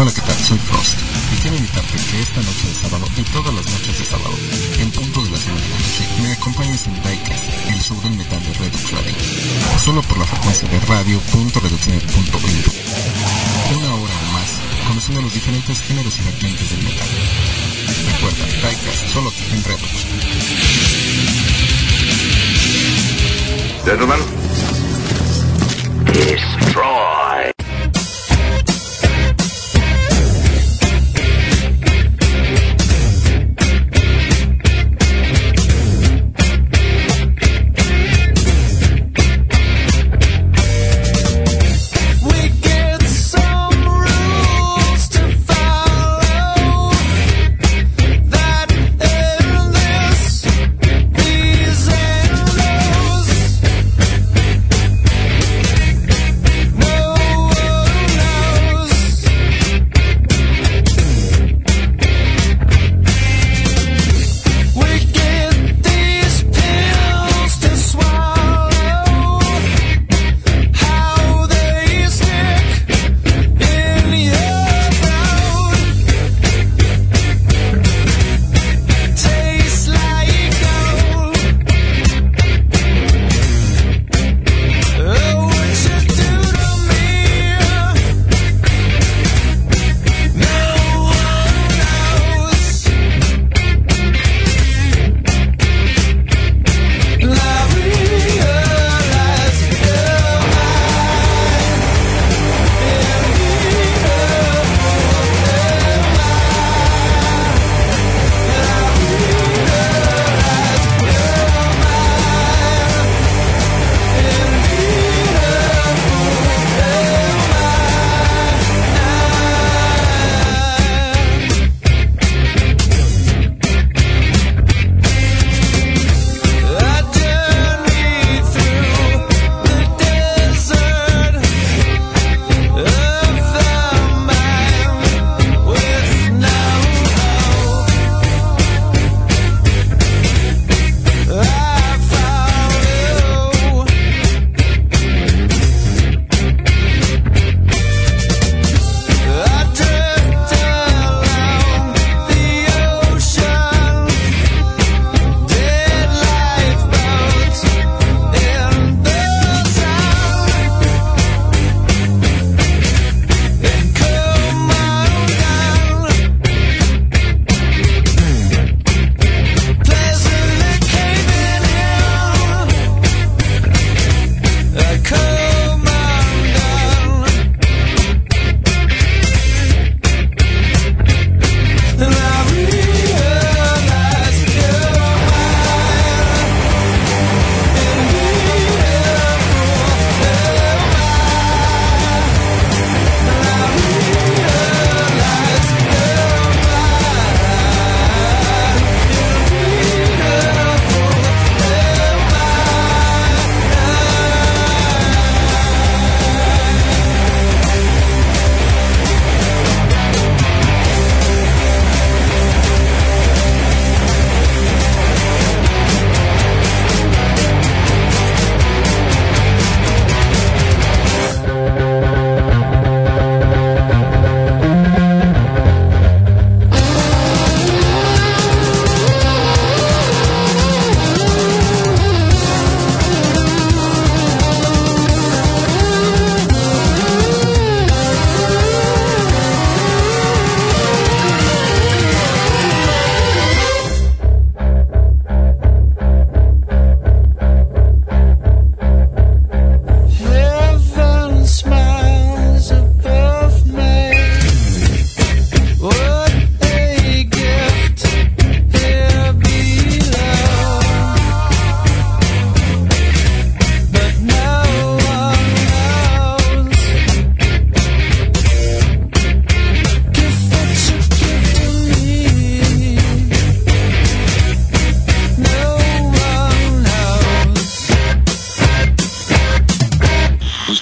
Hola, ¿qué tal? Soy Frost. Y quiero invitarte que esta noche de sábado y todas las noches de sábado, en punto de las 9 de la noche, me acompañes en Diecast, el show del metal de Redux Radio. Solo por la frecuencia de radio.reduxnet.info. Una hora o más, conociendo los diferentes géneros y vertientes del metal. Recuerda, Diecast, solo aquí en Redux. Gentlemen, destroy.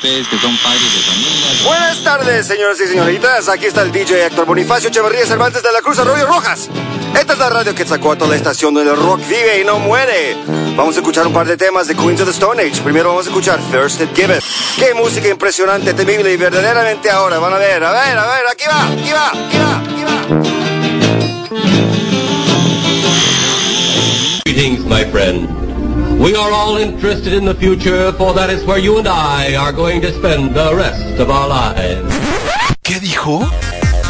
Ustedes que son padres de familia. Buenas tardes, señoras y señoritas. Aquí está el DJ Héctor Bonifacio Echeverría Cervantes de la Cruz Arroyo Rojas. Esta es la radio Quetzalcoatl, la estación donde el rock vive y no muere. Vamos a escuchar un par de temas de Queens of the Stone Age. Primero vamos a escuchar First It Give It. Qué música impresionante, temible y verdaderamente ahora. Van a ver, a ver, a ver, aquí va, aquí va, aquí va, aquí va. Greetings, my friend. We are all interested in the future, for that is where you and I are going to spend the rest of our lives. ¿Qué dijo?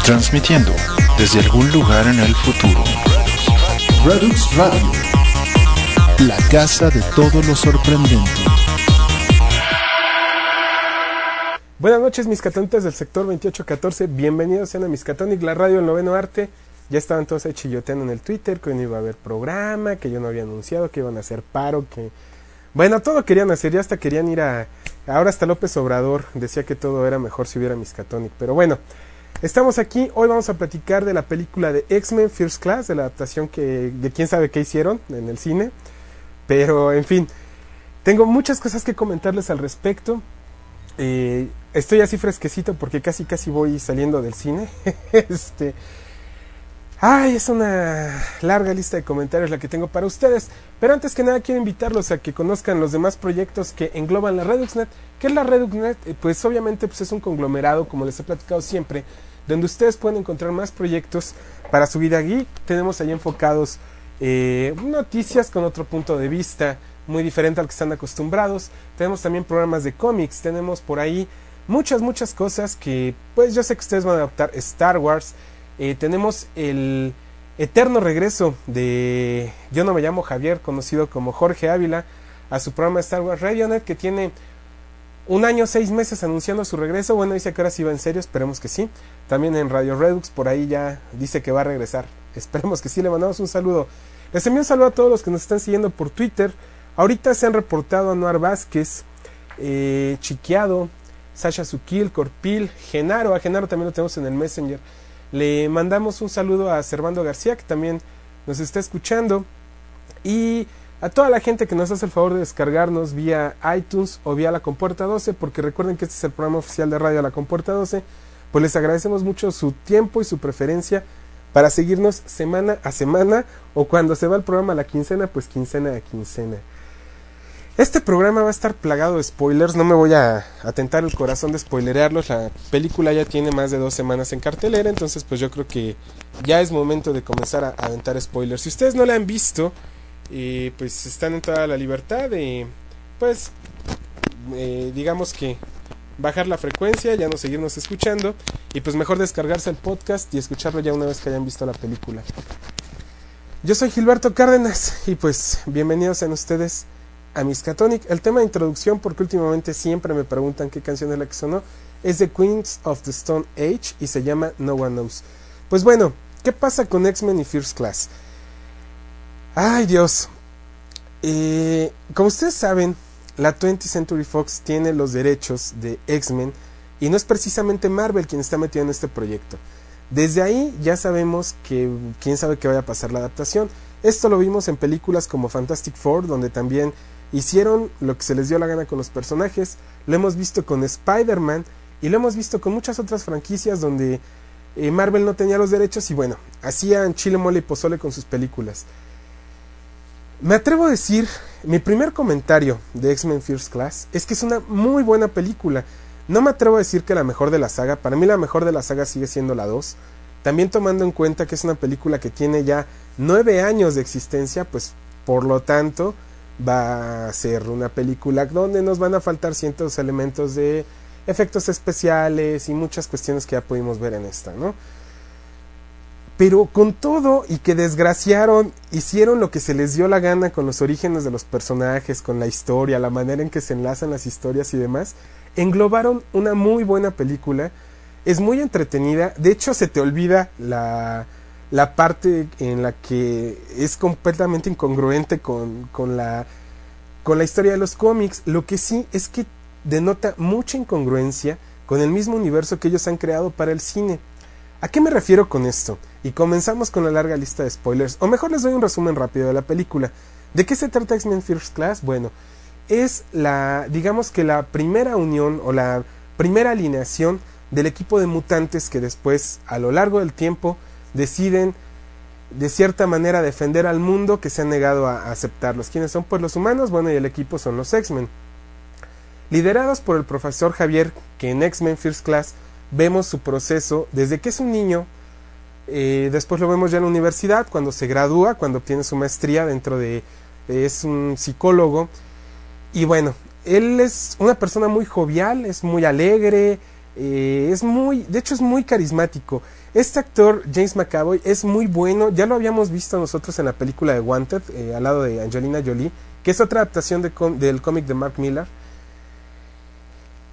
Transmitiendo desde algún lugar en el futuro. Redux Radio, la casa de todo lo sorprendente. Buenas noches, mis catónicos del sector 2814. Bienvenidos sean a Miscatonic, la radio del noveno arte. Ya estaban todos ahí chilloteando en el Twitter que no iba a haber programa, que yo no había anunciado, que iban a hacer paro, que... Bueno, todo querían hacer, ya hasta querían ir a... Ahora hasta López Obrador decía que todo era mejor si hubiera Miscatonic. Pero bueno, estamos aquí. Hoy vamos a platicar de la película de X-Men First Class, de la adaptación que... de quién sabe qué hicieron en el cine. Pero, en fin, tengo muchas cosas que comentarles al respecto. Eh, estoy así fresquecito porque casi casi voy saliendo del cine. este... Ay, es una larga lista de comentarios la que tengo para ustedes. Pero antes que nada quiero invitarlos a que conozcan los demás proyectos que engloban la ReduxNet. ¿Qué es la ReduxNet? Eh, Pues obviamente pues es un conglomerado, como les he platicado siempre, donde ustedes pueden encontrar más proyectos para su vida geek. Tenemos ahí enfocados eh, noticias con otro punto de vista muy diferente al que están acostumbrados. Tenemos también programas de cómics, tenemos por ahí muchas, muchas cosas que pues yo sé que ustedes van a adaptar Star Wars. Eh, tenemos el eterno regreso de Yo no me llamo Javier, conocido como Jorge Ávila, a su programa Star Wars Radionet, que tiene un año, seis meses anunciando su regreso. Bueno, dice que ahora sí va en serio, esperemos que sí. También en Radio Redux, por ahí ya dice que va a regresar. Esperemos que sí, le mandamos un saludo. Les envío un saludo a todos los que nos están siguiendo por Twitter. Ahorita se han reportado Anuar Vázquez, eh, Chiqueado, Sasha Sukil, Corpil, Genaro. A Genaro también lo tenemos en el Messenger. Le mandamos un saludo a Servando García, que también nos está escuchando. Y a toda la gente que nos hace el favor de descargarnos vía iTunes o vía La Compuerta 12, porque recuerden que este es el programa oficial de radio La Compuerta 12, pues les agradecemos mucho su tiempo y su preferencia para seguirnos semana a semana o cuando se va el programa a la quincena, pues quincena a quincena. Este programa va a estar plagado de spoilers, no me voy a atentar el corazón de spoilerearlos, la película ya tiene más de dos semanas en cartelera, entonces pues yo creo que ya es momento de comenzar a aventar spoilers. Si ustedes no la han visto, eh, pues están en toda la libertad de, pues, eh, digamos que bajar la frecuencia, ya no seguirnos escuchando y pues mejor descargarse el podcast y escucharlo ya una vez que hayan visto la película. Yo soy Gilberto Cárdenas y pues bienvenidos sean ustedes a Miskatonic. El tema de introducción, porque últimamente siempre me preguntan qué canción es la que sonó, es de Queens of the Stone Age y se llama No One Knows. Pues bueno, ¿qué pasa con X-Men y First Class? Ay Dios. Eh, como ustedes saben, la 20th Century Fox tiene los derechos de X-Men y no es precisamente Marvel quien está metido en este proyecto. Desde ahí ya sabemos que quién sabe qué vaya a pasar la adaptación. Esto lo vimos en películas como Fantastic Four, donde también hicieron lo que se les dio la gana con los personajes. Lo hemos visto con Spider-Man y lo hemos visto con muchas otras franquicias donde eh, Marvel no tenía los derechos y bueno, hacían chile, mole y pozole con sus películas. Me atrevo a decir, mi primer comentario de X-Men First Class es que es una muy buena película. No me atrevo a decir que la mejor de la saga, para mí la mejor de la saga sigue siendo la 2. También tomando en cuenta que es una película que tiene ya nueve años de existencia, pues por lo tanto va a ser una película donde nos van a faltar ciertos elementos de efectos especiales y muchas cuestiones que ya pudimos ver en esta, ¿no? Pero con todo y que desgraciaron, hicieron lo que se les dio la gana con los orígenes de los personajes, con la historia, la manera en que se enlazan las historias y demás, englobaron una muy buena película. Es muy entretenida, de hecho se te olvida la, la parte en la que es completamente incongruente con, con, la, con la historia de los cómics. Lo que sí es que denota mucha incongruencia con el mismo universo que ellos han creado para el cine. ¿A qué me refiero con esto? Y comenzamos con la larga lista de spoilers, o mejor les doy un resumen rápido de la película. ¿De qué se trata X-Men First Class? Bueno, es la, digamos que la primera unión o la primera alineación del equipo de mutantes que después, a lo largo del tiempo, deciden de cierta manera defender al mundo que se han negado a, a aceptarlos. ¿Quiénes son? Pues los humanos, bueno, y el equipo son los X-Men. Liderados por el profesor Javier, que en X-Men First Class vemos su proceso desde que es un niño, eh, después lo vemos ya en la universidad, cuando se gradúa, cuando obtiene su maestría dentro de... es un psicólogo. Y bueno, él es una persona muy jovial, es muy alegre, eh, es muy... De hecho es muy carismático. Este actor, James McAvoy, es muy bueno. Ya lo habíamos visto nosotros en la película de Wanted, eh, al lado de Angelina Jolie, que es otra adaptación del cómic de Mark Millar.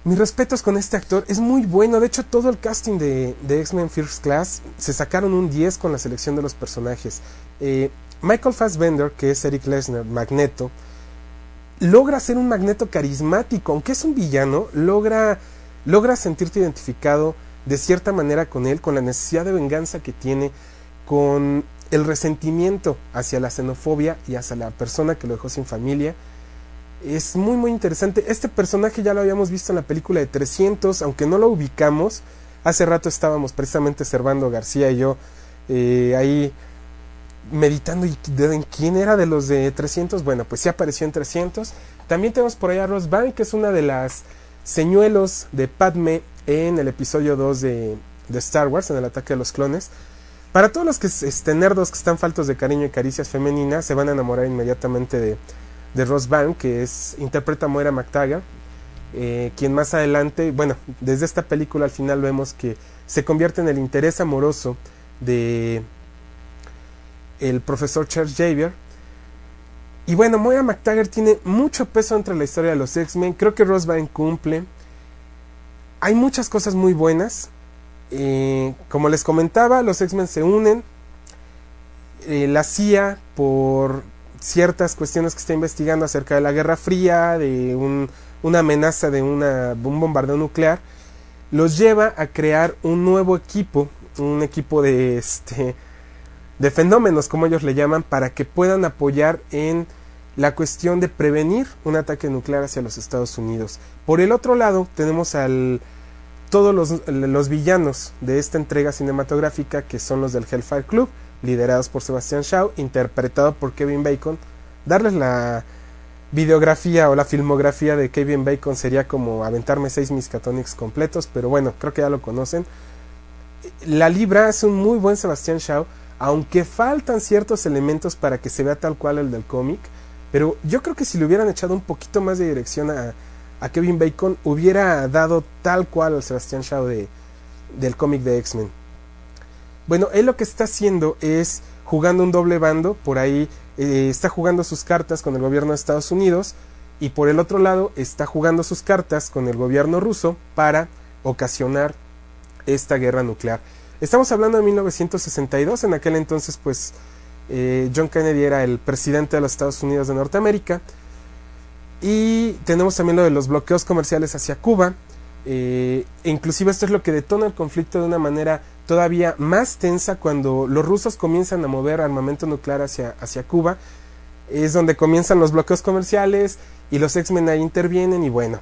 Mis respetos con este actor, es muy bueno. De hecho, todo el casting de, de X-Men First Class se sacaron un 10 con la selección de los personajes. Eh, Michael Fassbender, que es Eric Lesnar, Magneto, logra ser un Magneto carismático, aunque es un villano, logra, logra sentirte identificado de cierta manera con él, con la necesidad de venganza que tiene, con el resentimiento hacia la xenofobia y hacia la persona que lo dejó sin familia. Es muy muy interesante. Este personaje ya lo habíamos visto en la película de 300, aunque no lo ubicamos. Hace rato estábamos precisamente Servando García y yo eh, ahí meditando y de- quién era de los de 300. Bueno, pues sí apareció en 300. También tenemos por ahí a Rose que es una de las señuelos de Padme en el episodio 2 de, Star Wars, en el ataque de los clones. Para todos los que este, nerdos que están faltos de cariño y caricias femeninas, se van a enamorar inmediatamente de, de Byrne, que es interpreta a Moira McTaggart, eh, quien más adelante, bueno, desde esta película al final vemos que se convierte en el interés amoroso de el profesor Charles Xavier. Y bueno, Moira McTaggart tiene mucho peso entre la historia de los X-Men. Creo que Rose Byrne cumple. Hay muchas cosas muy buenas. Eh, como les comentaba, los X-Men se unen. Eh, la CIA, por ciertas cuestiones que está investigando acerca de la Guerra Fría, de un- una amenaza de un bombardeo nuclear, los lleva a crear un nuevo equipo, un equipo de este de fenómenos, como ellos le llaman, para que puedan apoyar en la cuestión de prevenir un ataque nuclear hacia los Estados Unidos. Por el otro lado, tenemos al todos los, los villanos de esta entrega cinematográfica, que son los del Hellfire Club, liderados por Sebastian Shaw, interpretado por Kevin Bacon. Darles la videografía o la filmografía de Kevin Bacon sería como aventarme seis Miskatonics completos, pero bueno, creo que ya lo conocen. La Libra es un muy buen Sebastian Shaw, aunque faltan ciertos elementos para que se vea tal cual el del cómic, pero yo creo que si le hubieran echado un poquito más de dirección a, Kevin Bacon, hubiera dado tal cual al Sebastian Shaw de, del cómic de X-Men. Bueno, él lo que está haciendo es jugando un doble bando, por ahí eh, está jugando sus cartas con el gobierno de Estados Unidos y por el otro lado está jugando sus cartas con el gobierno ruso para ocasionar esta guerra nuclear. Estamos hablando de 1962, en aquel entonces pues eh, John Kennedy era el presidente de los Estados Unidos de Norteamérica y tenemos también lo de los bloqueos comerciales hacia Cuba. Eh, inclusive esto es lo que detona el conflicto de una manera todavía más tensa cuando los rusos comienzan a mover armamento nuclear hacia, hacia Cuba. Es donde comienzan los bloqueos comerciales y los X-Men ahí intervienen y bueno.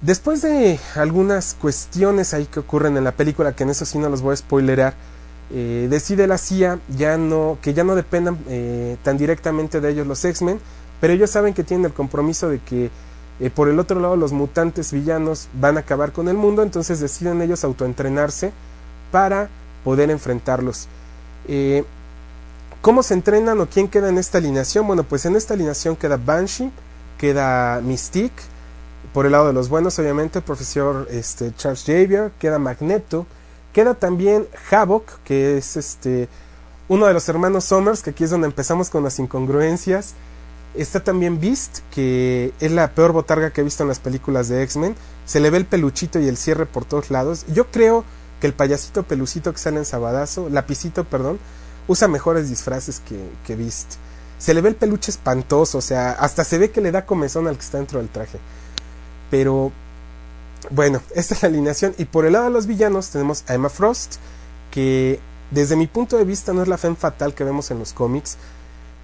Después de algunas cuestiones ahí que ocurren en la película, que en eso sí no los voy a spoilerar, eh, decide la CIA ya no, que ya no dependan eh, tan directamente de ellos los X-Men, pero ellos saben que tienen el compromiso de que eh, por el otro lado los mutantes villanos van a acabar con el mundo, entonces deciden ellos autoentrenarse para poder enfrentarlos. ¿Cómo se entrenan o quién queda en esta alineación? Bueno, pues en esta alineación queda Banshee, queda Mystique, por el lado de los buenos, obviamente, el profesor este, Charles Xavier, queda Magneto, queda también Havoc, que es este uno de los hermanos Summers, que aquí es donde empezamos con las incongruencias. Está también Beast, que es la peor botarga que he visto en las películas de X-Men. Se le ve el peluchito y el cierre por todos lados. Yo creo que el payasito pelucito que sale en Sabadazo, lapicito, perdón, usa mejores disfraces que, que Beast. Se le ve el peluche espantoso, o sea, hasta se ve que le da comezón al que está dentro del traje. Pero bueno, esta es la alineación. Y por el lado de los villanos tenemos a Emma Frost, que desde mi punto de vista no es la femme fatal que vemos en los cómics.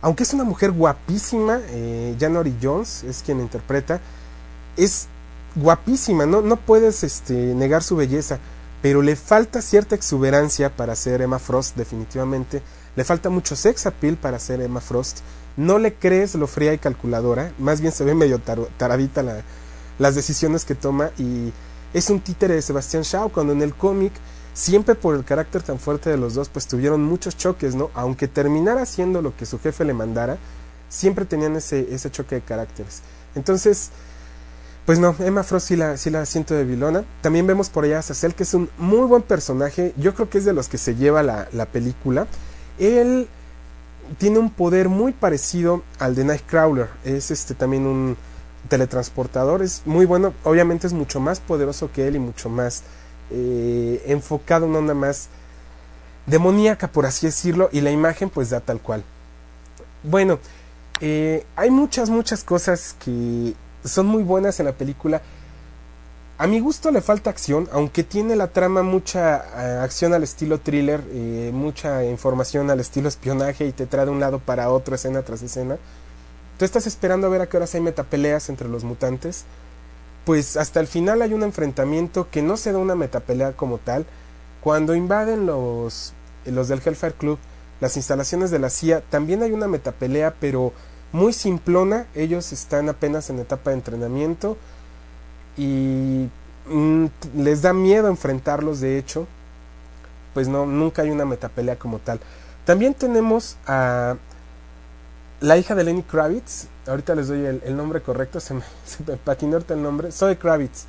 Aunque es una mujer guapísima, eh, January Jones es quien interpreta. Es guapísima, no, no puedes este, negar su belleza, pero le falta cierta exuberancia para ser Emma Frost, definitivamente. Le falta mucho sex appeal para ser Emma Frost. No le crees lo fría y calculadora. Más bien se ve medio taro- taradita la- las decisiones que toma. Y es un títere de Sebastián Shaw. Cuando en el cómic, siempre por el carácter tan fuerte de los dos, pues tuvieron muchos choques, ¿no? Aunque terminara haciendo lo que su jefe le mandara, siempre tenían ese, ese choque de caracteres. Entonces, pues no, Emma Frost sí la, sí la siento de vilona. También vemos por allá a Sacel, que es un muy buen personaje. Yo creo que es de los que se lleva la, la película. Él tiene un poder muy parecido al de Nightcrawler. Es este también un teletransportador. Es muy bueno. Obviamente es mucho más poderoso que él y mucho más eh, enfocado en onda más demoníaca, por así decirlo. Y la imagen pues da tal cual. Bueno, eh, hay muchas, muchas cosas que son muy buenas en la película. A mi gusto le falta acción, aunque tiene la trama mucha eh, acción al estilo thriller, mucha información al estilo espionaje y te trae de un lado para otro escena tras escena. Tú estás esperando a ver a qué horas hay metapeleas entre los mutantes. Pues hasta el final hay un enfrentamiento que no se da una metapelea como tal. Cuando invaden los, los del Hellfire Club las instalaciones de la CIA, también hay una metapelea, pero muy simplona. Ellos están apenas en etapa de entrenamiento y mm, les da miedo enfrentarlos, de hecho. Pues no, nunca hay una metapelea como tal. También tenemos a la hija de Lenny Kravitz. Ahorita les doy el, nombre correcto, se me, patinó el nombre. Zoe Kravitz.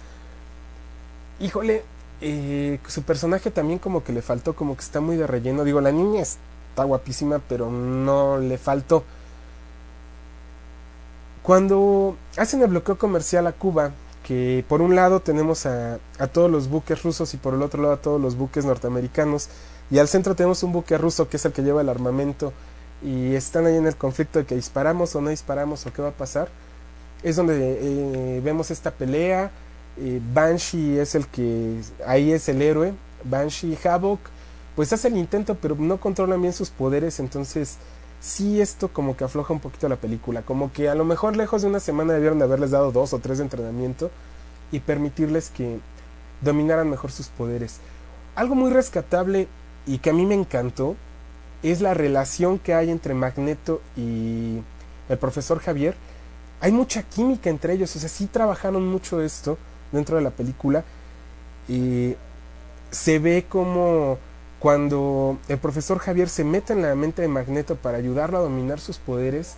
Híjole, eh, su personaje también como que le faltó, como que está muy de relleno. Digo, la niña está guapísima, pero no le faltó. Cuando hacen el bloqueo comercial a Cuba, que por un lado tenemos a todos los buques rusos y por el otro lado a todos los buques norteamericanos, y al centro tenemos un buque ruso que es el que lleva el armamento, y están ahí en el conflicto de que disparamos o no disparamos o qué va a pasar, es donde eh, vemos esta pelea. eh, Banshee es el que ahí es el héroe. Banshee y Havok pues hace el intento pero no controlan bien sus poderes entonces sí esto como que afloja un poquito la película como que a lo mejor lejos de una semana debieron de haberles dado dos o tres de entrenamiento y permitirles que dominaran mejor sus poderes algo muy rescatable y que a mí me encantó es la relación que hay entre Magneto y el profesor Javier hay mucha química entre ellos, o sea, sí trabajaron mucho esto dentro de la película y se ve como cuando el profesor Javier se mete en la mente de Magneto para ayudarlo a dominar sus poderes,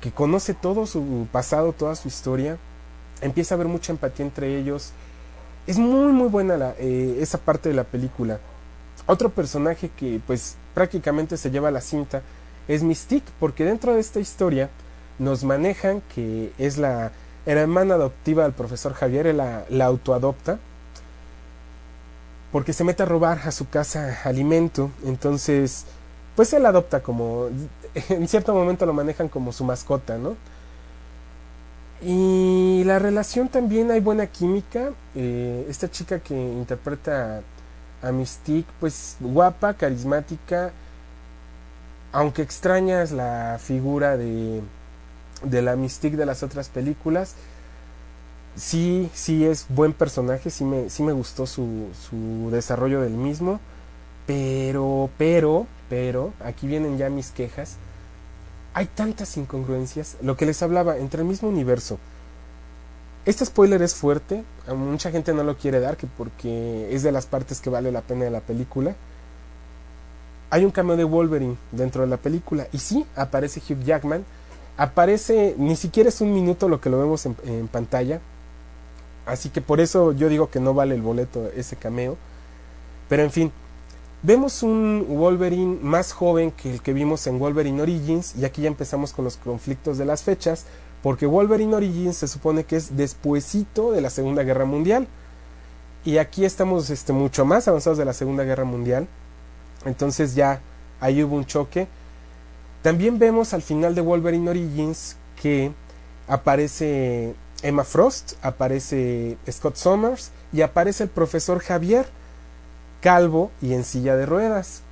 que conoce todo su pasado, toda su historia, empieza a haber mucha empatía entre ellos. Es muy muy buena la, eh, esa parte de la película. Otro personaje que pues prácticamente se lleva la cinta es Mystique, porque dentro de esta historia nos manejan que es la hermana adoptiva del profesor Javier, la, la autoadopta, porque se mete a robar a su casa alimento, entonces pues él adopta como, en cierto momento lo manejan como su mascota, ¿no? Y la relación también hay buena química, eh, esta chica que interpreta a Mystique, pues guapa, carismática, aunque extrañas la figura de, de la Mystique de las otras películas, sí, sí es buen personaje, sí me, sí me gustó su, su desarrollo del mismo, pero, pero, pero, aquí vienen ya mis quejas, hay tantas incongruencias, lo que les hablaba, entre el mismo universo. Este spoiler es fuerte, mucha gente no lo quiere dar, que porque es de las partes que vale la pena de la película. Hay un cameo de Wolverine dentro de la película, y sí, aparece Hugh Jackman, aparece, ni siquiera es un minuto lo que lo vemos en, en pantalla, así que por eso yo digo que no vale el boleto ese cameo, pero en fin, Vemos un Wolverine más joven que el que vimos en Wolverine Origins y aquí ya empezamos con los conflictos de las fechas porque Wolverine Origins se supone que es despuesito de la Segunda Guerra Mundial y aquí estamos este, mucho más avanzados de la Segunda Guerra Mundial entonces ya ahí hubo un choque también vemos al final de Wolverine Origins que aparece Emma Frost aparece Scott Summers y aparece el profesor Javier calvo y en silla de ruedas.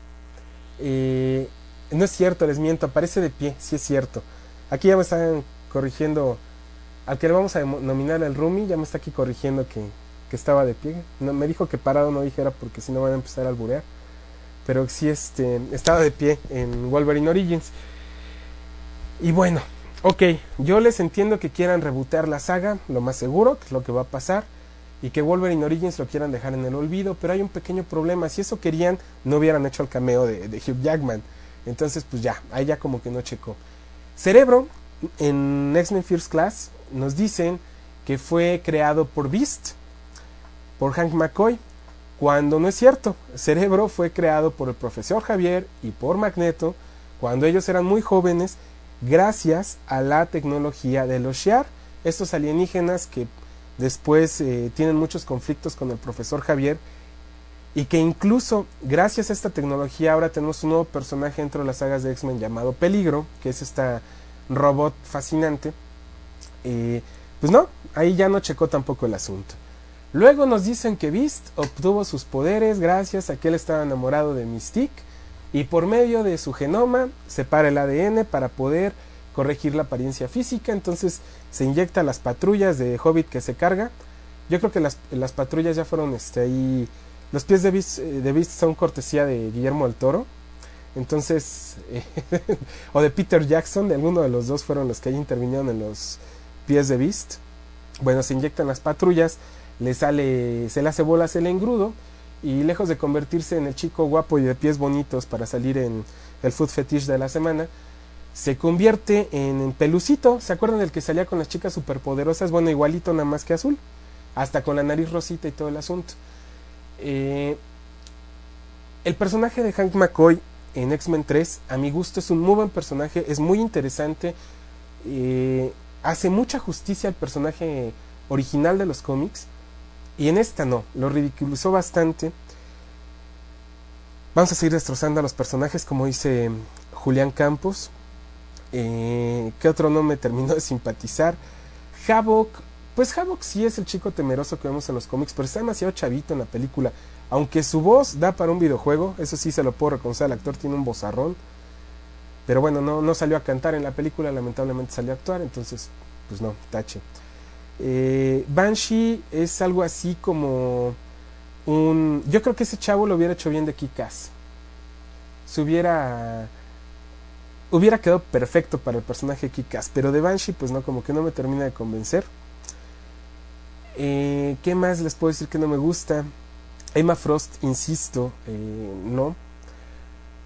Eh, no es cierto, les miento, aparece de pie, sí es cierto. Aquí ya me están corrigiendo, al que le vamos a nominar el Rumi, ya me está aquí corrigiendo que, que estaba de pie. No, me dijo que parado no dijera porque si no van a empezar a alburear. pero sí este, estaba de pie en Wolverine Origins. Y bueno, ok, yo les entiendo que quieran rebotear la saga, lo más seguro, que es lo que va a pasar, y que Wolverine Origins lo quieran dejar en el olvido, pero hay un pequeño problema, si eso querían, no hubieran hecho el cameo de, de Hugh Jackman. Entonces, pues ya, ahí ya como que no checó. Cerebro, en X-Men First Class, nos dicen que fue creado por Beast, por Hank McCoy, cuando no es cierto. Cerebro fue creado por el profesor Javier y por Magneto cuando ellos eran muy jóvenes, gracias a la tecnología de los Shi'ar, estos alienígenas que después eh, tienen muchos conflictos con el profesor Javier y que incluso gracias a esta tecnología ahora tenemos un nuevo personaje dentro de las sagas de X-Men llamado Peligro, que es esta robot fascinante. Eh, pues no, ahí ya no checó tampoco el asunto. Luego nos dicen que Beast obtuvo sus poderes gracias a que él estaba enamorado de Mystique y por medio de su genoma separa el ADN para poder corregir la apariencia física, entonces se inyecta las patrullas de Hobbit que se carga. Yo creo que las, las patrullas ya fueron este, ahí... Los pies de Beast, eh, de Beast son cortesía de Guillermo del Toro. Entonces, eh, o de Peter Jackson, de alguno de los dos fueron los que ahí intervinieron en los pies de Beast. Bueno, se inyectan las patrullas, le sale, se le hace bolas el engrudo y lejos de convertirse en el chico guapo y de pies bonitos para salir en el food fetish de la semana, se convierte en, pelucito. ¿Se acuerdan del que salía con las chicas superpoderosas? Bueno, igualito nada más que azul, hasta con la nariz rosita y todo el asunto. Eh, el personaje de Hank McCoy en X-Men 3, a mi gusto, es un muy buen personaje, es muy interesante, eh, hace mucha justicia al personaje original de los cómics, y en esta no, lo ridiculizó bastante. Vamos a seguir destrozando a los personajes, como dice Julián Campos. Eh, ¿Qué otro no me terminó de simpatizar? Havok, pues Havok sí es el chico temeroso que vemos en los cómics, pero está demasiado chavito en la película. Aunque su voz da para un videojuego, eso sí se lo puedo reconocer, el actor tiene un vozarrón. Pero bueno, no, no salió a cantar en la película, lamentablemente salió a actuar, entonces, pues no, tache. Eh, Banshee es algo así como un... Yo creo que ese chavo lo hubiera hecho bien de Kikas. Se hubiera... Hubiera quedado perfecto para el personaje Kikas, pero de Banshee pues no, como que no me termina de convencer. Eh, ¿Qué más les puedo decir que no me gusta? Emma Frost, insisto, eh, no.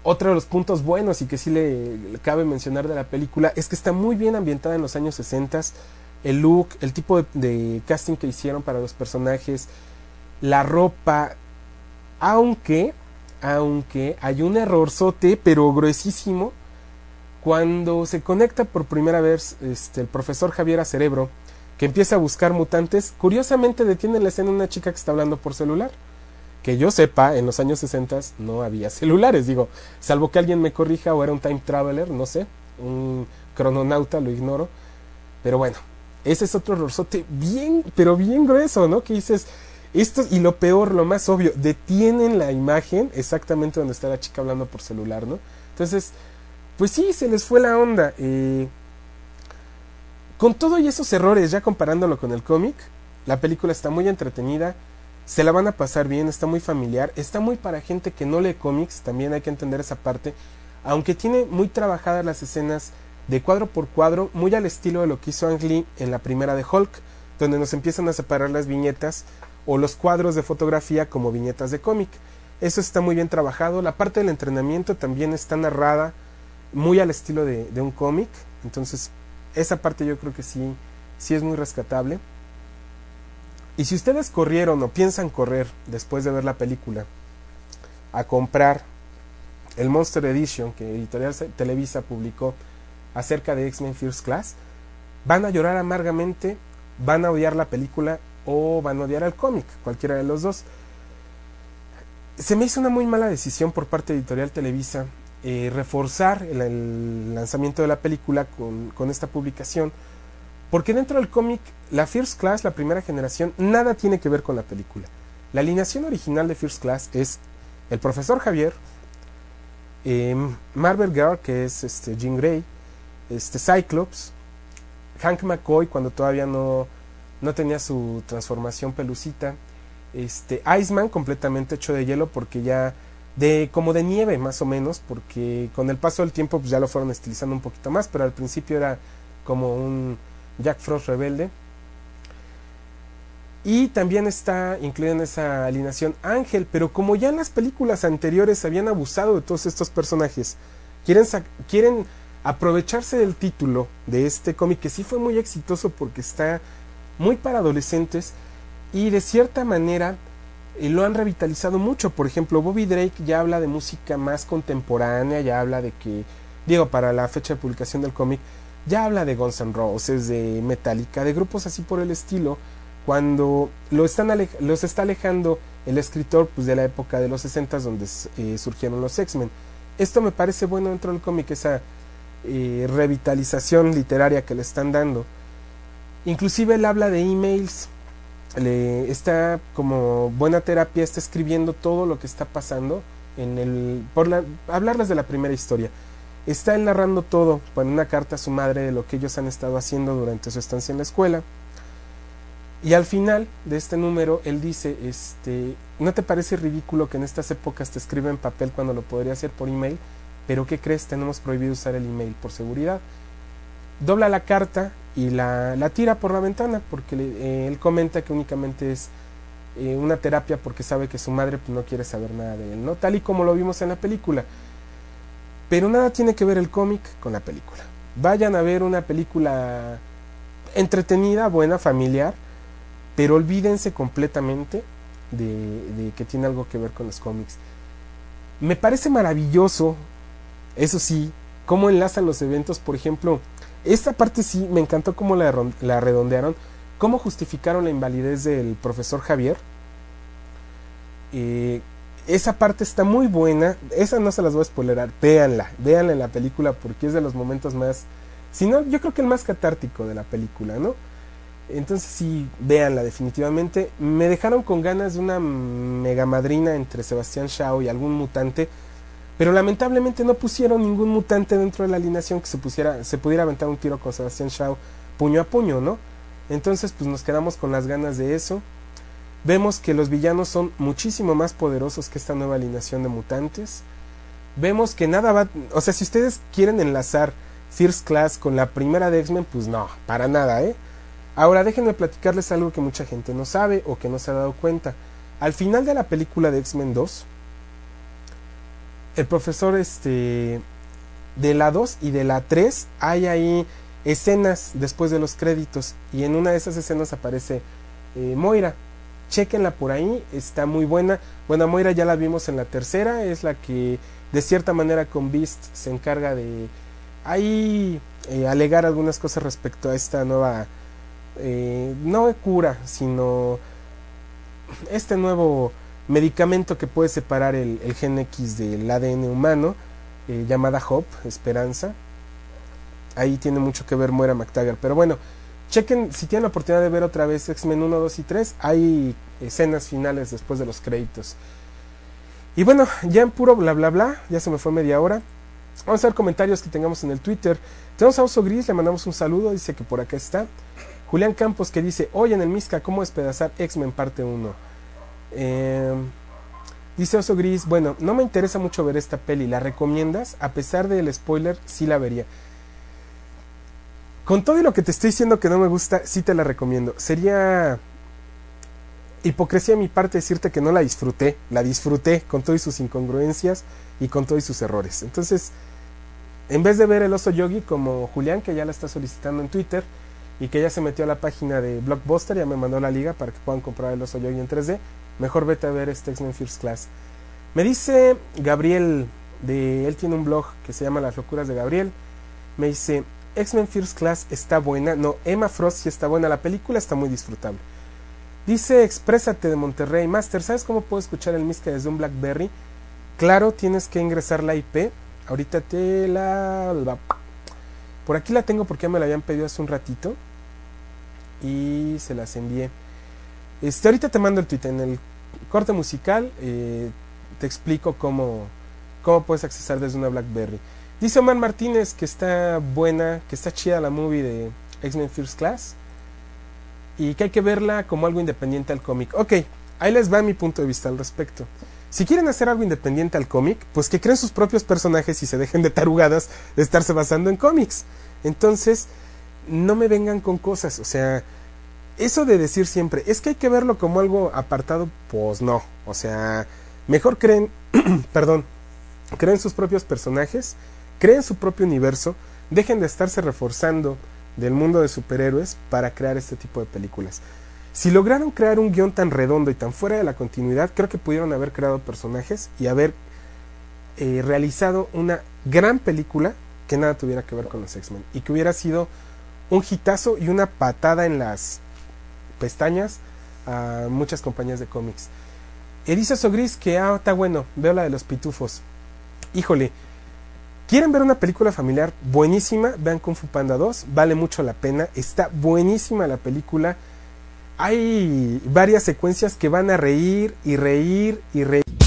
Otro de los puntos buenos y que sí le, cabe mencionar de la película es que está muy bien ambientada en los años 60. El look, el tipo de, de casting que hicieron para los personajes, la ropa, aunque, aunque hay un errorzote, pero gruesísimo, cuando se conecta por primera vez este, el profesor Javier a Cerebro, que empieza a buscar mutantes, curiosamente detiene la escena una chica que está hablando por celular que yo sepa, en los años 60 no había celulares, digo, salvo que alguien me corrija o era un time traveler, no sé, un crononauta, lo ignoro, pero bueno, ese es otro errorzote bien, pero bien grueso, ¿no? Que dices, esto, y lo peor, lo más obvio, detienen la imagen exactamente donde está la chica hablando por celular, ¿no? Entonces, pues sí, se les fue la onda. Eh, con todo y esos errores, ya comparándolo con el cómic, la película está muy entretenida, se la van a pasar bien, está muy familiar, está muy para gente que no lee cómics, también hay que entender esa parte, aunque tiene muy trabajadas las escenas de cuadro por cuadro, muy al estilo de lo que hizo Ang Lee en la primera de Hulk, donde nos empiezan a separar las viñetas o los cuadros de fotografía como viñetas de cómic. Eso está muy bien trabajado, la parte del entrenamiento también está narrada muy al estilo de, de un cómic, entonces esa parte yo creo que sí, sí es muy rescatable. Y si ustedes corrieron o piensan correr después de ver la película a comprar el Monster Edition que Editorial Televisa publicó acerca de X-Men First Class, van a llorar amargamente, van a odiar la película o van a odiar el cómic, cualquiera de los dos. Se me hizo una muy mala decisión por parte de Editorial Televisa eh, reforzar el, lanzamiento de la película con, con esta publicación porque dentro del cómic, la First Class, la primera generación, nada tiene que ver con la película. La alineación original de First Class es el profesor Javier, eh, Marvel Girl, que es este, Jean Grey, este, Cyclops, Hank McCoy, cuando todavía no, no tenía su transformación pelucita, este, Iceman, completamente hecho de hielo, porque ya de como de nieve más o menos, porque con el paso del tiempo pues ya lo fueron estilizando un poquito más, pero al principio era como un Jack Frost rebelde. Y también está incluido en esa alineación Ángel, pero como ya en las películas anteriores habían abusado de todos estos personajes, quieren, quieren aprovecharse del título de este cómic que sí fue muy exitoso porque está muy para adolescentes y de cierta manera eh, lo han revitalizado mucho. Por ejemplo, Bobby Drake ya habla de música más contemporánea, ya habla de que, digo, para la fecha de publicación del cómic, ya habla de Guns N' Roses, de Metallica, de grupos así por el estilo, cuando lo están los está alejando el escritor pues, de la época de los 60 donde eh, surgieron los X-Men. Esto me parece bueno dentro del cómic, esa eh, revitalización literaria que le están dando. Inclusive él habla de emails, le está como buena terapia, está escribiendo todo lo que está pasando en el por la, hablarles de la primera historia. Está él narrando todo en una carta a su madre de lo que ellos han estado haciendo durante su estancia en la escuela. Y al final de este número él dice, este, ¿no te parece ridículo que en estas épocas te escriba en papel cuando lo podría hacer por email? Pero ¿qué crees? Tenemos prohibido usar el email por seguridad. Dobla la carta y la, la tira por la ventana porque eh, él comenta que únicamente es eh, una terapia porque sabe que su madre pues, no quiere saber nada de él, ¿no? Tal y como lo vimos en la película. Pero nada tiene que ver el cómic con la película. Vayan a ver una película entretenida, buena, familiar, pero olvídense completamente de, de que tiene algo que ver con los cómics. Me parece maravilloso, eso sí, cómo enlazan los eventos, por ejemplo, esta parte sí, me encantó cómo la, ron- la redondearon, cómo justificaron la invalidez del profesor Javier. Eh, esa parte está muy buena, esa no se las voy a spoilerar, véanla, véanla en la película porque es de los momentos más, si no, yo creo que el más catártico de la película, ¿no? Entonces sí, véanla definitivamente. Me dejaron con ganas de una mega madrina entre Sebastián Shaw y algún mutante, pero lamentablemente no pusieron ningún mutante dentro de la alineación que se pudiera aventar un tiro con Sebastián Shaw puño a puño, ¿no? Entonces pues nos quedamos con las ganas de eso. Vemos que los villanos son muchísimo más poderosos que esta nueva alineación de mutantes. Vemos que nada va, o sea, si ustedes quieren enlazar First Class con la primera de X-Men, pues no, para nada, ¿eh? Ahora déjenme platicarles algo que mucha gente no sabe o que no se ha dado cuenta. Al final de la película de X-Men 2, el profesor este de la 2 y de la 3 hay ahí escenas después de los créditos y en una de esas escenas aparece eh, Moira. Chequenla por ahí, está muy buena. Bueno, Moira ya la vimos en la tercera, es la que de cierta manera con Beast se encarga de ahí eh, alegar algunas cosas respecto a esta nueva eh, no cura, sino este nuevo medicamento que puede separar el, el gen X del ADN humano, eh, llamada Hope, Esperanza. Ahí tiene mucho que ver Moira McTaggart. Pero bueno, chequen si tienen la oportunidad de ver otra vez X-Men 1, 2 y 3. Hay escenas finales después de los créditos. Y bueno, ya en puro bla bla bla, ya se me fue media hora. Vamos a ver comentarios que tengamos en el Twitter. Tenemos a Oso Gris, le mandamos un saludo, dice que por acá está. Julián Campos que dice, oye en el Misca, ¿cómo despedazar X-Men parte 1? Eh, dice Oso Gris, bueno, no me interesa mucho ver esta peli, ¿la recomiendas? A pesar del spoiler, sí la vería. Con todo y lo que te estoy diciendo que no me gusta, sí te la recomiendo. Sería hipocresía de mi parte decirte que no la disfruté. La disfruté con todas sus incongruencias y con todos sus errores. Entonces, en vez de ver el oso yogi como Julián, que ya la está solicitando en Twitter y que ya se metió a la página de Blockbuster, ya me mandó la liga para que puedan comprar el oso yogi en 3D, mejor vete a ver este X-Men First Class. Me dice Gabriel, de él tiene un blog que se llama Las locuras de Gabriel, me dice, X-Men First Class está buena, no, Emma Frost sí está buena, la película está muy disfrutable. Dice, exprésate de Monterrey, Master, ¿sabes cómo puedo escuchar el Misca desde un Blackberry? Claro, tienes que ingresar la IP. Ahorita te la... Por aquí la tengo porque ya me la habían pedido hace un ratito. Y se las envié. Este, ahorita te mando el tweet. En el corte musical eh, te explico cómo, cómo puedes accesar desde una Blackberry. Dice Omar Martínez que está buena, que está chida la movie de X-Men First Class. Y que hay que verla como algo independiente al cómic. Ok, ahí les va mi punto de vista al respecto. Si quieren hacer algo independiente al cómic, pues que creen sus propios personajes y se dejen de tarugadas de estarse basando en cómics. Entonces, no me vengan con cosas, o sea, eso de decir siempre, es que hay que verlo como algo apartado, pues no, o sea, mejor creen, perdón, creen sus propios personajes, creen su propio universo, dejen de estarse reforzando del mundo de superhéroes para crear este tipo de películas. Si lograron crear un guion tan redondo y tan fuera de la continuidad, creo que pudieron haber creado personajes y haber eh, realizado una gran película que nada tuviera que ver con los X-Men y que hubiera sido un hitazo y una patada en las pestañas a muchas compañías de cómics. Erizo Gris, que ah, está bueno, veo la de los pitufos. Híjole, ¿quieren ver una película familiar buenísima? Vean Kung Fu Panda 2, vale mucho la pena, está buenísima la película. Hay varias secuencias que van a reír y reír y reír.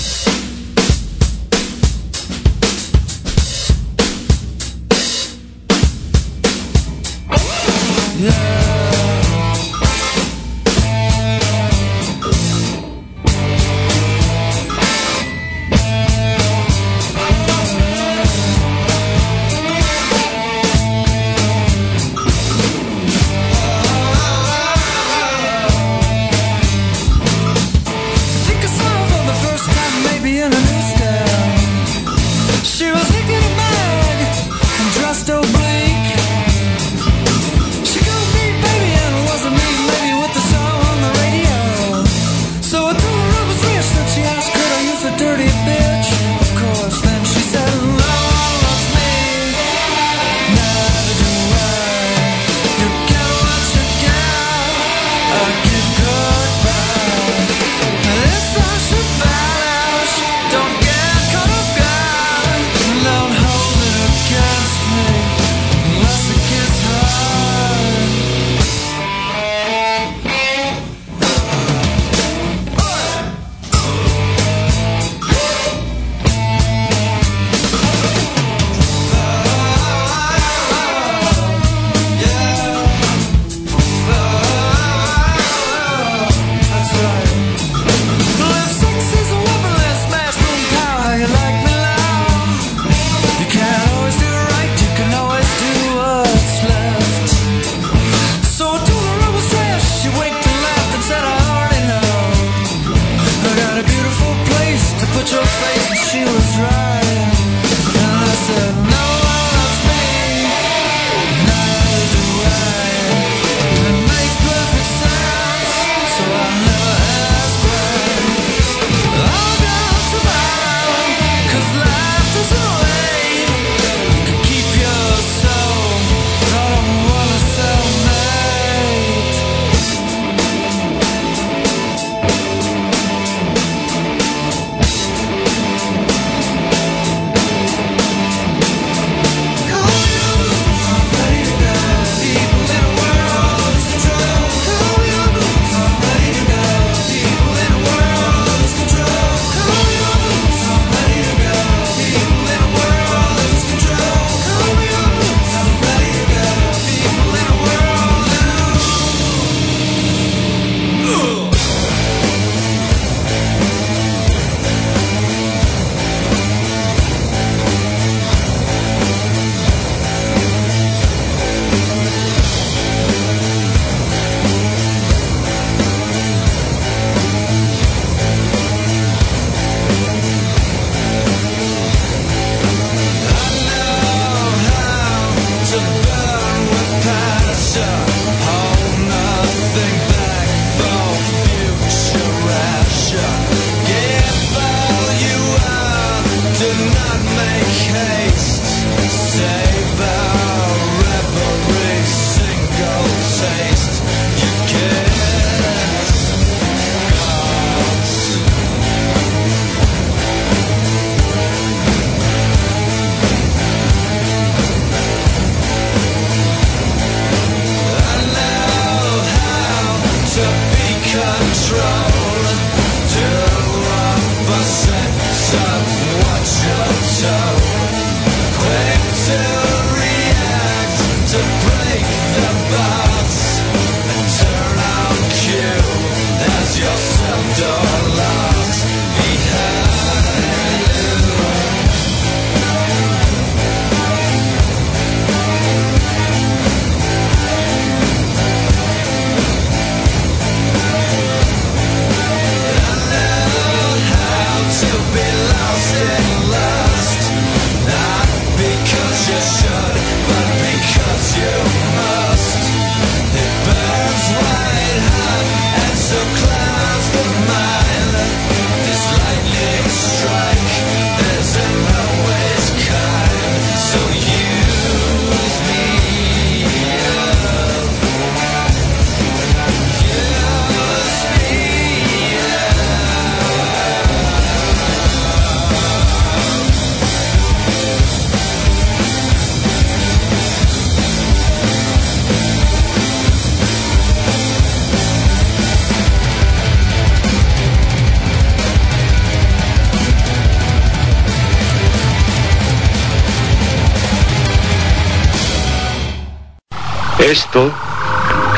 Esto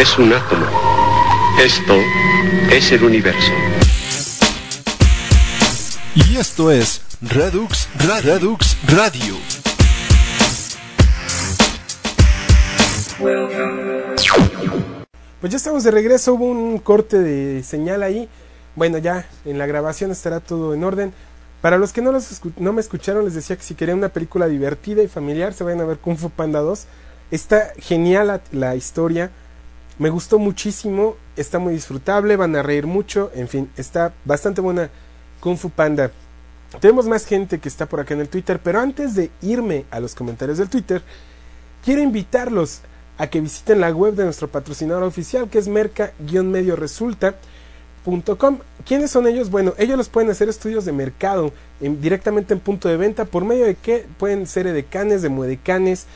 es un átomo. Esto es el universo. Y esto es Redux, Ra- Redux Radio. Pues ya estamos de regreso, hubo un corte de señal ahí. Bueno, ya en la grabación estará todo en orden. Para los que no, los escu- no me escucharon, les decía que si querían una película divertida y familiar, se vayan a ver Kung Fu Panda 2. Está genial la, historia, me gustó muchísimo, está muy disfrutable, van a reír mucho, en fin, está bastante buena Kung Fu Panda. Tenemos más gente que está por acá en el Twitter, pero antes de irme a los comentarios del Twitter, quiero invitarlos a que visiten la web de nuestro patrocinador oficial que es merca-resulta.com. ¿Quiénes son ellos? Bueno, ellos los pueden hacer estudios de mercado en- directamente en punto de venta por medio de que pueden ser edecanes, de muedecanes,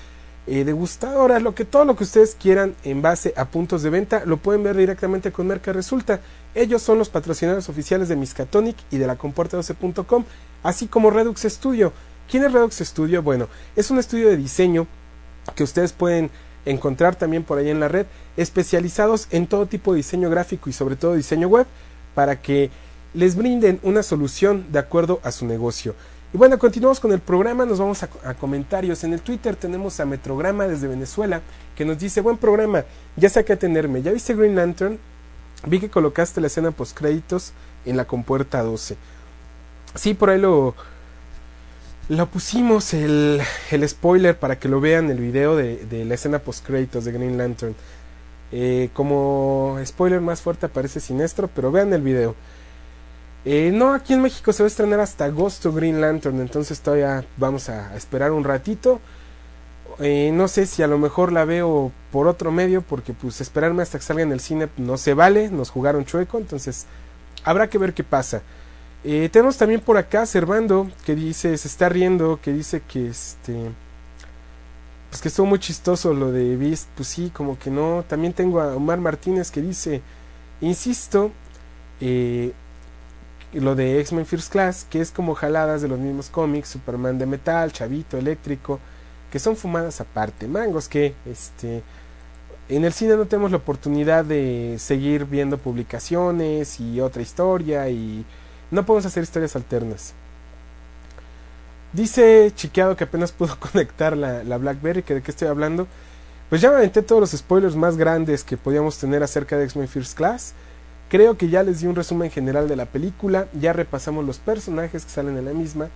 eh, degustadoras, lo que todo lo que ustedes quieran en base a puntos de venta lo pueden ver directamente con Merca Resulta. Ellos son los patrocinadores oficiales de Miskatonic y de la comporta12.com, así como Redux Studio. ¿Quién es Redux Studio? Bueno, es un estudio de diseño que ustedes pueden encontrar también por ahí en la red, especializados en todo tipo de diseño gráfico y sobre todo diseño web, para que les brinden una solución de acuerdo a su negocio. Y bueno, continuamos con el programa, nos vamos a, comentarios. En el Twitter tenemos a Metrograma desde Venezuela, que nos dice, buen programa, ya sé qué atenerme. ¿Ya viste Green Lantern? Vi que colocaste la escena post créditos en la compuerta 12. Sí, por ahí lo, lo pusimos el, el spoiler para que lo vean el video de, de la escena post créditos de Green Lantern. Eh, como spoiler más fuerte aparece Sinestro, pero vean el video. Eh, no, aquí en México se va a estrenar hasta agosto Green Lantern, entonces todavía vamos a, esperar un ratito. Eh, no sé si a lo mejor la veo por otro medio, porque pues esperarme hasta que salga en el cine no se vale, nos jugaron chueco, entonces habrá que ver qué pasa. Eh, tenemos también por acá Servando que dice, se está riendo, que dice que este pues que estuvo muy chistoso lo de Beast, pues sí, como que no. También tengo a Omar Martínez que dice, insisto, eh, lo de X-Men First Class, que es como jaladas de los mismos cómics, Superman de metal, Chavito, Eléctrico, que son fumadas aparte. Mangos que, este, en el cine no tenemos la oportunidad de seguir viendo publicaciones y otra historia y no podemos hacer historias alternas. Dice Chiqueado que apenas pudo conectar la, la BlackBerry, que de qué estoy hablando. Pues ya me aventé todos los spoilers más grandes que podíamos tener acerca de X-Men First Class. Creo que ya les di un resumen general de la película, ya repasamos los personajes que salen en la misma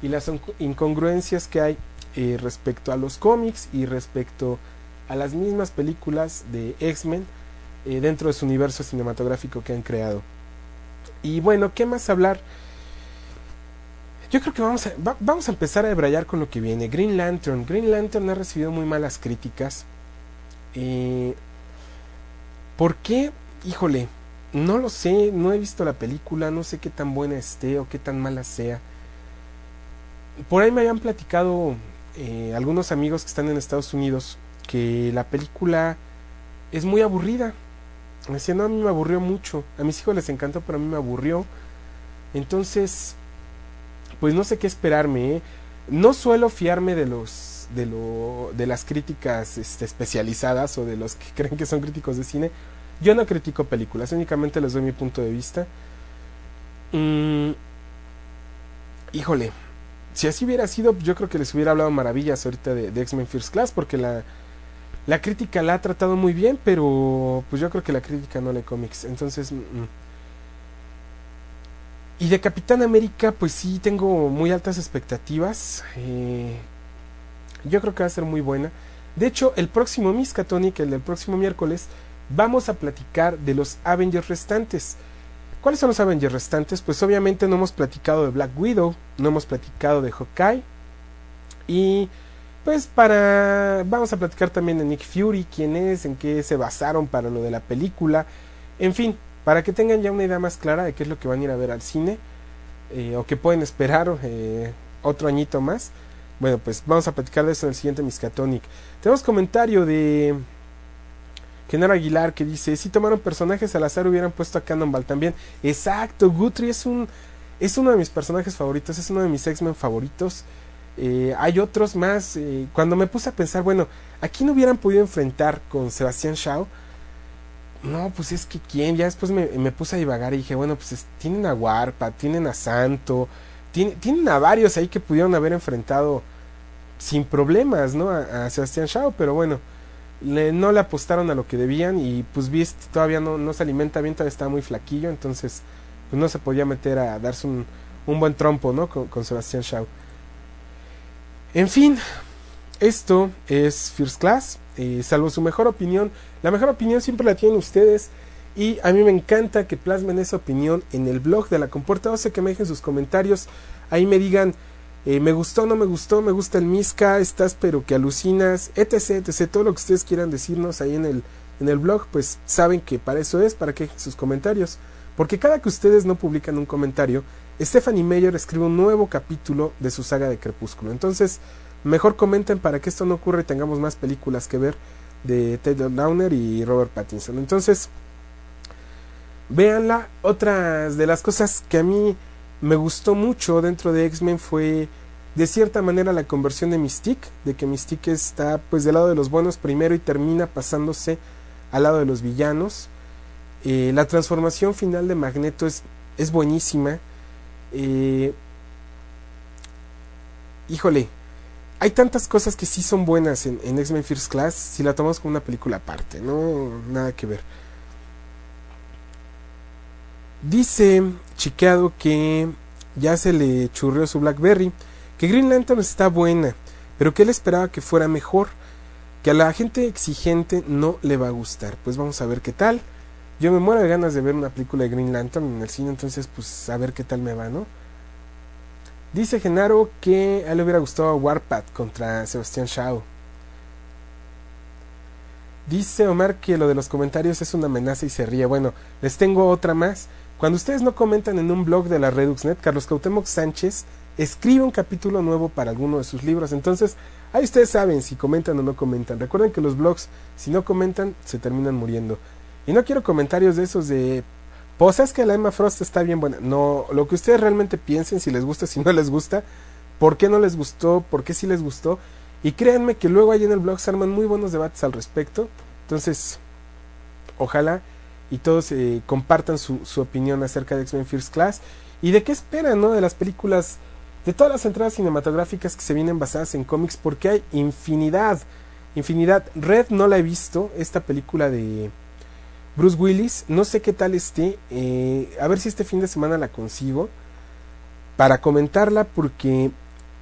y las inc- incongruencias que hay eh, respecto a los cómics y respecto a las mismas películas de X-Men eh, dentro de su universo cinematográfico que han creado. Y bueno, ¿qué más hablar? Yo creo que vamos a, va- vamos a empezar a debrayar con lo que viene. Green Lantern. Green Lantern ha recibido muy malas críticas. Eh, ¿Por qué? Híjole, no lo sé, no he visto la película, no sé qué tan buena esté o qué tan mala sea. Por ahí me habían platicado eh, algunos amigos que están en Estados Unidos que la película es muy aburrida. Me decían, no, a mí me aburrió mucho. A mis hijos les encantó, pero a mí me aburrió. Entonces, pues no sé qué esperarme. ¿eh? No suelo fiarme de los de lo de las críticas este, especializadas o de los que creen que son críticos de cine. Yo no critico películas, únicamente les doy mi punto de vista. Mm, híjole, si así hubiera sido, yo creo que les hubiera hablado maravillas ahorita de, X-Men First Class, porque la, la crítica la ha tratado muy bien, pero pues yo creo que la crítica no lee cómics. Entonces, mm, mm. y de Capitán América, pues sí, tengo muy altas expectativas. Eh, yo creo que va a ser muy buena. De hecho, el próximo Miskatonic, el del próximo miércoles, vamos a platicar de los Avengers restantes. ¿Cuáles son los Avengers restantes? Pues obviamente no hemos platicado de Black Widow, no hemos platicado de Hawkeye. Y pues para... Vamos a platicar también de Nick Fury, quién es, en qué se basaron para lo de la película. En fin, para que tengan ya una idea más clara de qué es lo que van a ir a ver al cine. eh, o que pueden esperar eh, otro añito más. Bueno, pues vamos a platicar de eso en el siguiente Miskatonic. Tenemos comentario de Genaro Aguilar que dice, si tomaron personajes al azar hubieran puesto a Cannonball también. Exacto, Guthrie es un es uno de mis personajes favoritos, es uno de mis X-Men favoritos. Eh, hay otros más. eh, cuando me puse a pensar, bueno, aquí no hubieran podido enfrentar con Sebastián Shaw. No, pues es que quién. Ya después me, me puse a divagar y dije, bueno, pues es- tienen a Warpa, tienen a Santo, tiene- tienen a varios ahí que pudieron haber enfrentado sin problemas, ¿no? A, a Sebastián Shaw, pero bueno, no le apostaron a lo que debían y pues Beast todavía no, no se alimenta bien, todavía está muy flaquillo, entonces pues no se podía meter a darse un, un buen trompo, ¿no? Con, Sebastián Shaw. En fin, esto es First Class, eh, salvo su mejor opinión. La mejor opinión siempre la tienen ustedes y a mí me encanta que plasmen esa opinión en el blog de la Compuerta 12, que me dejen sus comentarios, ahí me digan eh, me gustó, no me gustó, me gusta el Misca, estás pero que alucinas, etc, etc, todo lo que ustedes quieran decirnos ahí en el, en el blog, pues saben que para eso es, para que sus comentarios. Porque cada que ustedes no publican un comentario, Stephanie Meyer escribe un nuevo capítulo de su saga de Crepúsculo. Entonces, mejor comenten para que esto no ocurra y tengamos más películas que ver de Taylor Downer y Robert Pattinson. Entonces, véanla. Otras de las cosas que a mí me gustó mucho dentro de X-Men fue de cierta manera la conversión de Mystique, de que Mystique está pues del lado de los buenos primero y termina pasándose al lado de los villanos. Eh, la transformación final de Magneto es, es buenísima. Eh, híjole, hay tantas cosas que sí son buenas en, en X-Men First Class si la tomamos como una película aparte, no nada que ver. Dice Chiqueado que ya se le churrió su Blackberry, que Green Lantern está buena, pero que él esperaba que fuera mejor, que a la gente exigente no le va a gustar. Pues vamos a ver qué tal. Yo me muero de ganas de ver una película de Green Lantern en el cine, entonces pues a ver qué tal me va, ¿no? Dice Genaro que a él le hubiera gustado Warpath contra Sebastián Shaw. Dice Omar que lo de los comentarios es una amenaza y se ríe. Bueno, les tengo otra más. Cuando ustedes no comentan en un blog de la Reduxnet, Carlos Cautemoc Sánchez escribe un capítulo nuevo para alguno de sus libros. Entonces, ahí ustedes saben si comentan o no comentan. Recuerden que los blogs, si no comentan, se terminan muriendo. Y no quiero comentarios de esos de pues es que la Emma Frost está bien buena. No, lo que ustedes realmente piensen, si les gusta, si no les gusta, por qué no les gustó, por qué sí les gustó. Y créanme que luego ahí en el blog se arman muy buenos debates al respecto. Entonces, ojalá y todos eh, compartan su, su opinión acerca de X-Men First Class y de qué esperan, ¿no? De las películas, de todas las entradas cinematográficas que se vienen basadas en cómics, porque hay infinidad, infinidad. Red no la he visto, esta película de Bruce Willis, no sé qué tal esté, eh, a ver si este fin de semana la consigo para comentarla porque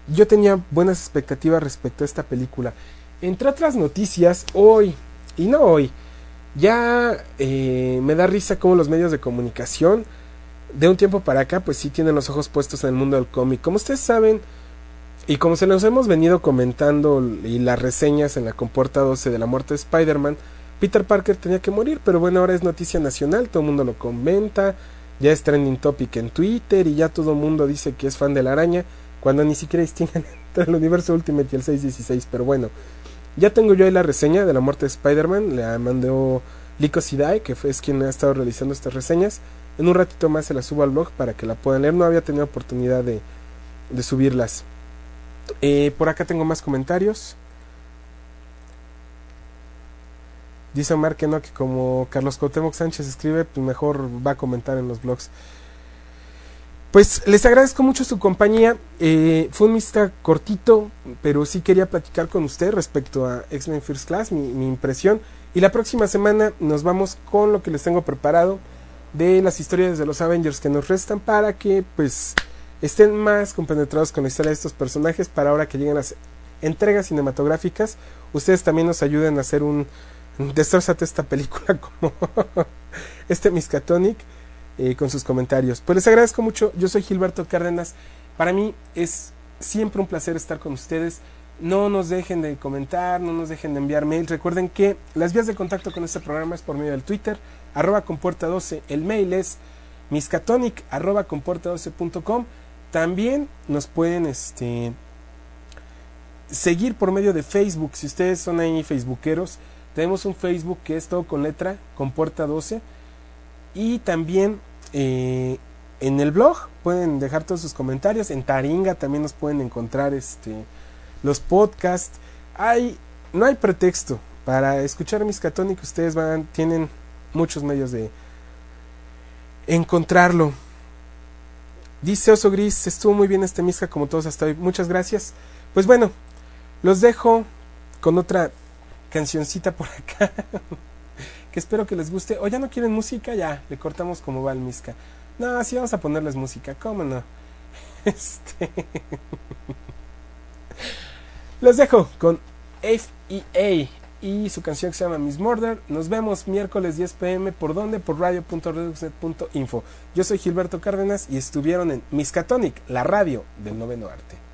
yo tenía buenas expectativas respecto a esta película. Entre otras noticias, hoy, y no hoy, ya eh, me da risa como los medios de comunicación de un tiempo para acá pues sí tienen los ojos puestos en el mundo del cómic. Como ustedes saben, y como se nos hemos venido comentando y las reseñas en la compuerta 12 de la muerte de Spider-Man, Peter Parker tenía que morir, pero bueno, ahora es noticia nacional, todo el mundo lo comenta, ya es trending topic en Twitter y ya todo el mundo dice que es fan de la araña, cuando ni siquiera distinguen entre el universo Ultimate y el 616, pero bueno, ya tengo yo ahí la reseña de la muerte de Spider-Man, la mandó Lico Sidai, que es quien ha estado realizando estas reseñas, en un ratito más se las subo al blog para que la puedan leer, no había tenido oportunidad de, subirlas. Eh, por acá tengo más comentarios. Dice Omar que no, que como Carlos Cuauhtémoc Sánchez escribe, pues mejor va a comentar en los blogs. Pues les agradezco mucho su compañía. Eh, fue un mista cortito, pero sí quería platicar con usted respecto a X-Men First Class, mi, mi impresión. Y la próxima semana nos vamos con lo que les tengo preparado de las historias de los Avengers que nos restan para que pues estén más compenetrados con la historia de estos personajes para ahora que lleguen las entregas cinematográficas. Ustedes también nos ayuden a hacer un destrozate esta película como este Miskatonic eh, con sus comentarios. Pues les agradezco mucho. Yo soy Gilberto Cárdenas. Para mí es siempre un placer estar con ustedes. No nos dejen de comentar, no nos dejen de enviar mail. Recuerden que las vías de contacto con este programa es por medio del Twitter, arroba compuerta 12. El mail es miskatonic, arroba compuerta 12.com. También nos pueden este, seguir por medio de Facebook. Si ustedes son ahí facebookeros, tenemos un Facebook que es todo con letra, compuerta 12. Y también eh, en el blog pueden dejar todos sus comentarios. En Taringa también nos pueden encontrar este, los podcasts. Hay, no hay pretexto para escuchar Miskatonic. Ustedes van, tienen muchos medios de encontrarlo. Dice Oso Gris, estuvo muy bien este Miska como todos hasta hoy. Muchas gracias. Pues bueno, los dejo con otra cancioncita por acá. espero que les guste. O ya no quieren música, ya, le cortamos como va el Miska. No, sí vamos a ponerles música, ¿cómo no? Este. los dejo con FEA y su canción que se llama Miss Murder. Nos vemos miércoles 10 pm. ¿Por dónde? Por radio.reduxnet.info. Yo soy Gilberto Cárdenas y estuvieron en Miskatonic, la radio del noveno arte.